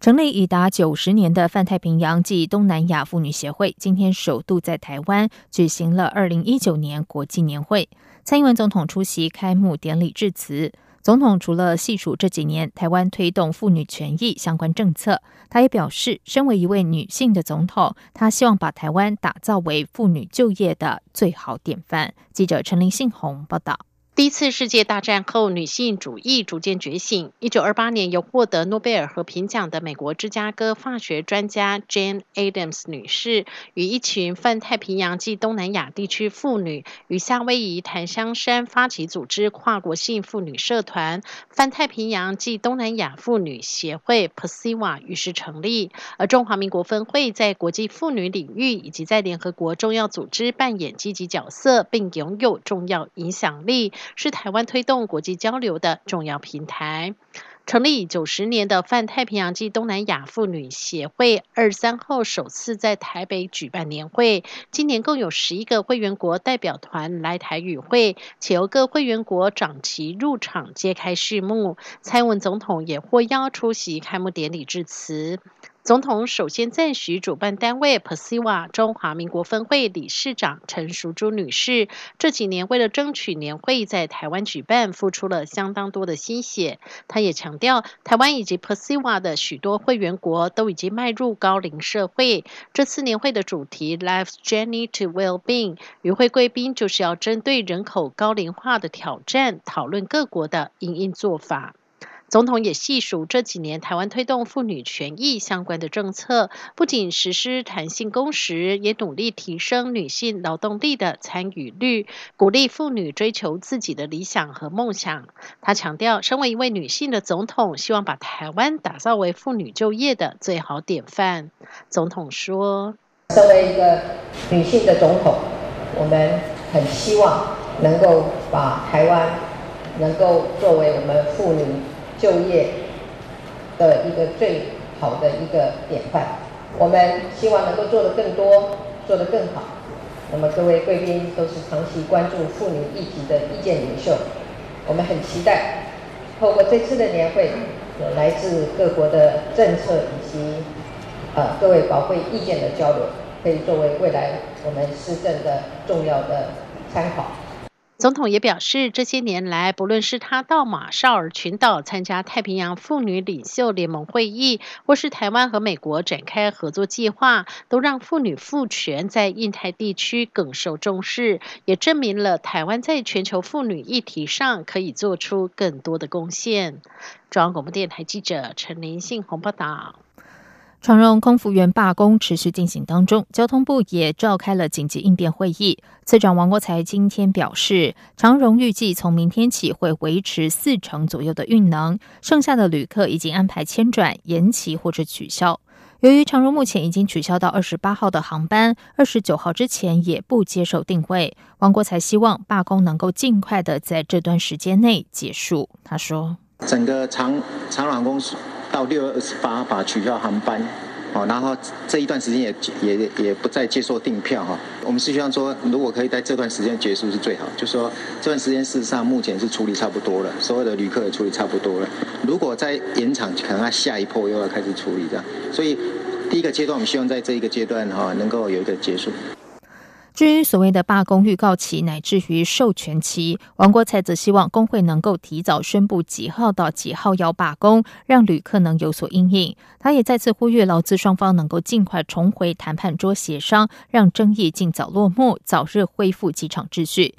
成立已达九十年的泛太平洋暨东南亚妇女协会，今天首度在台湾举行了二零一九年国际年会。蔡英文总统出席开幕典礼致辞。总统除了细数这几年台湾推动妇女权益相关政策，他也表示，身为一位女性的总统，他希望把台湾打造为妇女就业的最好典范。记者陈林信宏报道。第一次世界大战后，女性主义逐渐觉醒。一九二八年，由获得诺贝尔和平奖的美国芝加哥化学专家 Jane Adams 女士，与一群泛太平洋及东南亚地区妇女与夏威夷檀香山发起组织跨国性妇女社团——泛太平洋及东南亚妇女协会 （PASIWA） 于是成立。而中华民国分会在国际妇女领域以及在联合国重要组织扮演积极角色，并拥有重要影响力。是台湾推动国际交流的重要平台。成立九十年的泛太平洋暨东南亚妇女协会，二三号首次在台北举办年会。今年共有十一个会员国代表团来台与会，且由各会员国长旗入场揭开序幕。蔡文总统也获邀出席开幕典礼致辞。总统首先赞许主办单位 Persiva 中华民国分会理事长陈淑珠女士，这几年为了争取年会在台湾举办，付出了相当多的心血。她也强调，台湾以及 Persiva 的许多会员国都已经迈入高龄社会。这次年会的主题 Life's Journey to Well-being，与会贵宾就是要针对人口高龄化的挑战，讨论各国的应应做法。总统也细数这几年台湾推动妇女权益相关的政策，不仅实施弹性工时，也努力提升女性劳动力的参与率，鼓励妇女追求自己的理想和梦想。他强调，身为一位女性的总统，希望把台湾打造为妇女就业的最好典范。总统说：“身为一个女性的总统，我们很希望能够把台湾能够作为我们妇女。”就业的一个最好的一个典范，我们希望能够做得更多，做得更好。那么各位贵宾都是长期关注妇女议题的意见领袖，我们很期待透过这次的年会，有来自各国的政策以及呃各位宝贵意见的交流，可以作为未来我们施政的重要的参考。总统也表示，这些年来，不论是他到马绍尔群岛参加太平洋妇女领袖联盟会议，或是台湾和美国展开合作计划，都让妇女赋权在印太地区更受重视，也证明了台湾在全球妇女议题上可以做出更多的贡献。中央广播电台记者陈林信鸿报道。长荣空服员罢工持续进行当中，交通部也召开了紧急应变会议。次长王国才今天表示，长荣预计从明天起会维持四成左右的运能，剩下的旅客已经安排迁转、延期或者取消。由于长荣目前已经取消到二十八号的航班，二十九号之前也不接受定位。王国才希望罢工能够尽快的在这段时间内结束。他说：“整个长长荣公司。”到六月二十八把取消航班，哦，然后这一段时间也也也不再接受订票哈。我们是希望说，如果可以在这段时间结束是最好。就说这段时间事实上目前是处理差不多了，所有的旅客也处理差不多了。如果再延长，可能他下一波又要开始处理这样。所以第一个阶段，我们希望在这一个阶段哈，能够有一个结束。至于所谓的罢工预告期乃至于授权期，王国才则希望工会能够提早宣布几号到几号要罢工，让旅客能有所应应。他也再次呼吁劳资双方能够尽快重回谈判桌协商，让争议尽早落幕，早日恢复机场秩序。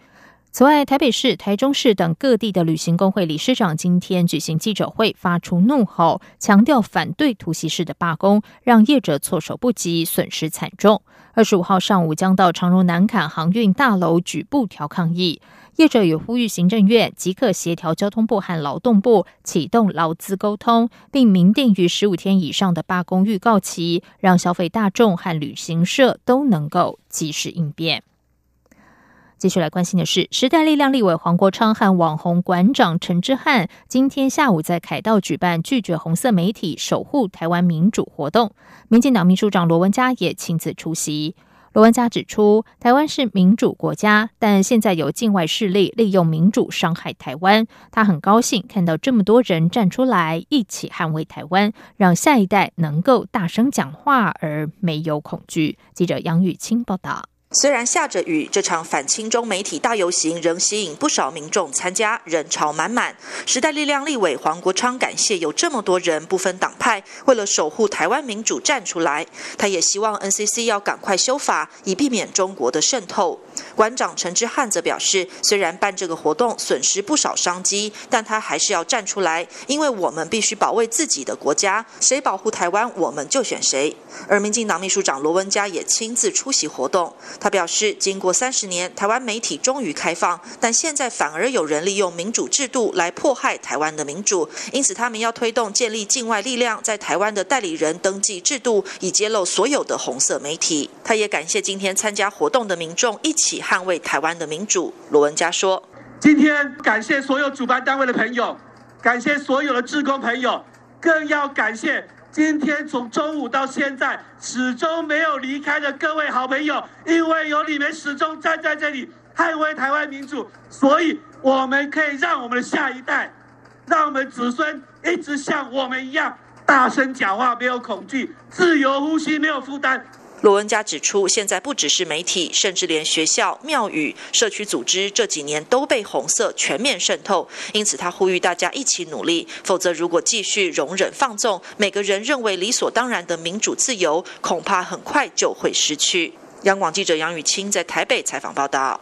此外，台北市、台中市等各地的旅行工会理事长今天举行记者会，发出怒吼，强调反对突袭式的罢工，让业者措手不及，损失惨重。二十五号上午将到长荣南坎航运大楼举步调抗议，业者也呼吁行政院即刻协调交通部和劳动部启动劳资沟通，并明定于十五天以上的罢工预告期，让消费大众和旅行社都能够及时应变。继续来关心的是，时代力量立委黄国昌和网红馆长陈之汉今天下午在凯道举办拒绝红色媒体守护台湾民主活动，民进党秘书长罗文嘉也亲自出席。罗文嘉指出，台湾是民主国家，但现在有境外势力利用民主伤害台湾。他很高兴看到这么多人站出来一起捍卫台湾，让下一代能够大声讲话而没有恐惧。记者杨雨清报道。虽然下着雨，这场反清中媒体大游行仍吸引不少民众参加，人潮满满。时代力量立委黄国昌感谢有这么多人不分党派，为了守护台湾民主站出来。他也希望 NCC 要赶快修法，以避免中国的渗透。馆长陈之汉则表示，虽然办这个活动损失不少商机，但他还是要站出来，因为我们必须保卫自己的国家，谁保护台湾，我们就选谁。而民进党秘书长罗文嘉也亲自出席活动。他表示，经过三十年，台湾媒体终于开放，但现在反而有人利用民主制度来迫害台湾的民主，因此他们要推动建立境外力量在台湾的代理人登记制度，以揭露所有的红色媒体。他也感谢今天参加活动的民众，一起捍卫台湾的民主。罗文佳说：“今天感谢所有主办单位的朋友，感谢所有的志工朋友，更要感谢。”今天从中午到现在始终没有离开的各位好朋友，因为有你们始终站在这里捍卫台湾民主，所以我们可以让我们的下一代，让我们子孙一直像我们一样大声讲话，没有恐惧，自由呼吸，没有负担。罗文佳指出，现在不只是媒体，甚至连学校、庙宇、社区组织这几年都被红色全面渗透。因此，他呼吁大家一起努力，否则如果继续容忍放纵，每个人认为理所当然的民主自由，恐怕很快就会失去。央广记者杨雨清在台北采访报道。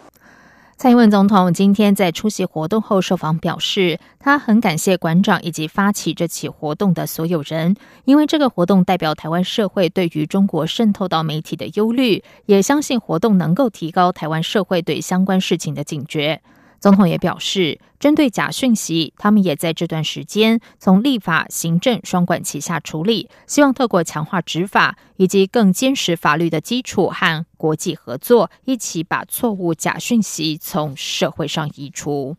蔡英文总统今天在出席活动后受访表示，他很感谢馆长以及发起这起活动的所有人，因为这个活动代表台湾社会对于中国渗透到媒体的忧虑，也相信活动能够提高台湾社会对相关事情的警觉。总统也表示，针对假讯息，他们也在这段时间从立法、行政双管齐下处理，希望透过强化执法以及更坚实法律的基础和国际合作，一起把错误假讯息从社会上移除。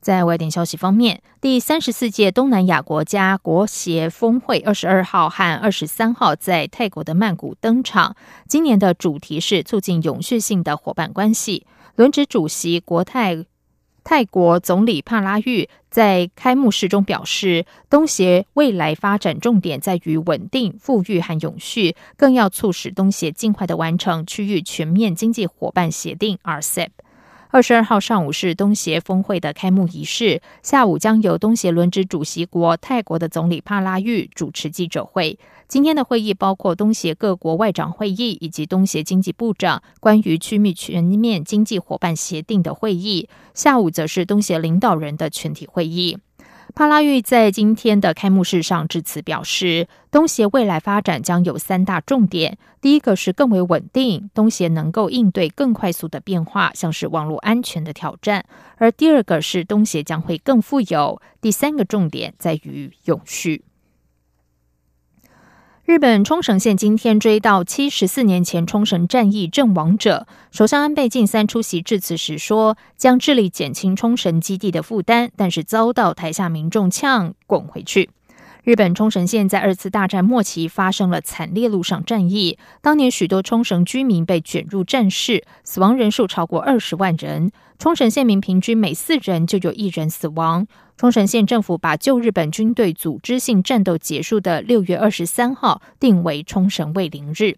在外电消息方面，第三十四届东南亚国家国协峰会二十二号和二十三号在泰国的曼谷登场，今年的主题是促进永续性的伙伴关系。轮值主席国泰泰国总理帕拉育在开幕式中表示，东协未来发展重点在于稳定、富裕和永续，更要促使东协尽快的完成区域全面经济伙伴协定 （RCEP）。二十二号上午是东协峰会的开幕仪式，下午将由东协轮值主席国泰国的总理帕拉育主持记者会。今天的会议包括东协各国外长会议以及东协经济部长关于区域全面经济伙伴协定的会议。下午则是东协领导人的全体会议。帕拉玉在今天的开幕式上致辞表示，东协未来发展将有三大重点：第一个是更为稳定，东协能够应对更快速的变化，像是网络安全的挑战；而第二个是东协将会更富有；第三个重点在于永续。日本冲绳县今天追悼七十四年前冲绳战役阵亡者，首相安倍晋三出席致辞时说，将致力减轻冲绳基地的负担，但是遭到台下民众呛滚回去。日本冲绳县在二次大战末期发生了惨烈陆上战役，当年许多冲绳居民被卷入战事，死亡人数超过二十万人。冲绳县民平均每四人就有一人死亡。冲绳县政府把旧日本军队组织性战斗结束的六月二十三号定为冲绳慰灵日。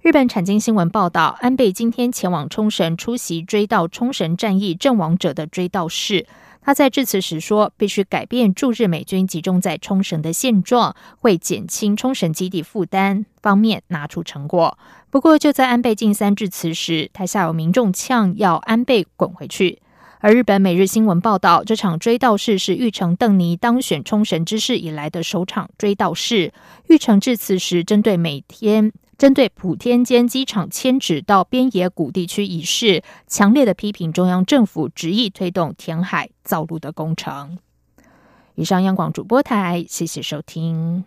日本产经新闻报道，安倍今天前往冲绳出席追悼冲绳战役阵亡者的追悼式。他在致辞时说：“必须改变驻日美军集中在冲绳的现状，会减轻冲绳基地负担方面拿出成果。”不过，就在安倍晋三致辞时，台下有民众呛要安倍滚回去。而日本每日新闻报道，这场追悼式是玉成邓尼当选冲绳知事以来的首场追悼式。玉成致辞时，针对每天。针对普天间机场迁址到边野古地区一事，强烈的批评中央政府执意推动填海造陆的工程。以上，央广主播台，谢谢收听。